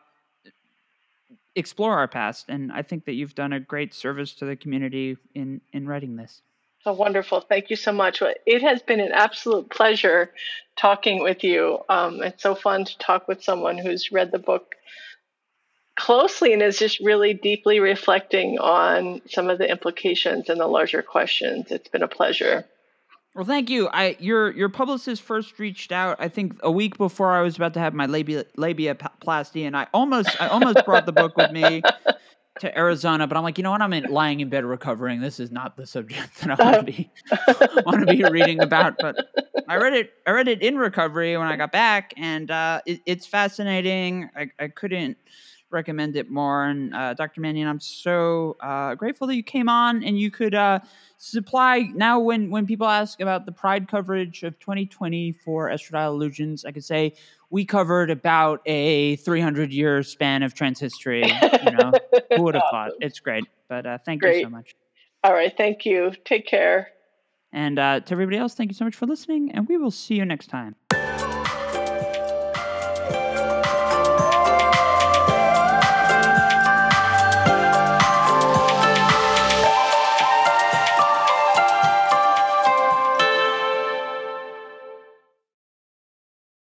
explore our past, and I think that you've done a great service to the community in in writing this. Oh, wonderful. Thank you so much. It has been an absolute pleasure talking with you. Um, it's so fun to talk with someone who's read the book closely and is just really deeply reflecting on some of the implications and the larger questions. It's been a pleasure. Well, thank you. I your your publicist first reached out. I think a week before I was about to have my labia labiaplasty, and I almost I almost brought the book with me to Arizona, but I'm like, you know what? I'm in, lying in bed recovering. This is not the subject that I want to be want to be reading about. But I read it. I read it in recovery when I got back, and uh, it, it's fascinating. I, I couldn't recommend it more. And uh, Dr. Manion, I'm so uh, grateful that you came on and you could uh, supply now when when people ask about the Pride coverage of 2020 for Estradiol Illusions, I could say we covered about a 300 year span of trans history. You know, who would have awesome. thought? It's great. But uh, thank great. you so much. All right, thank you. Take care. And uh, to everybody else, thank you so much for listening, and we will see you next time.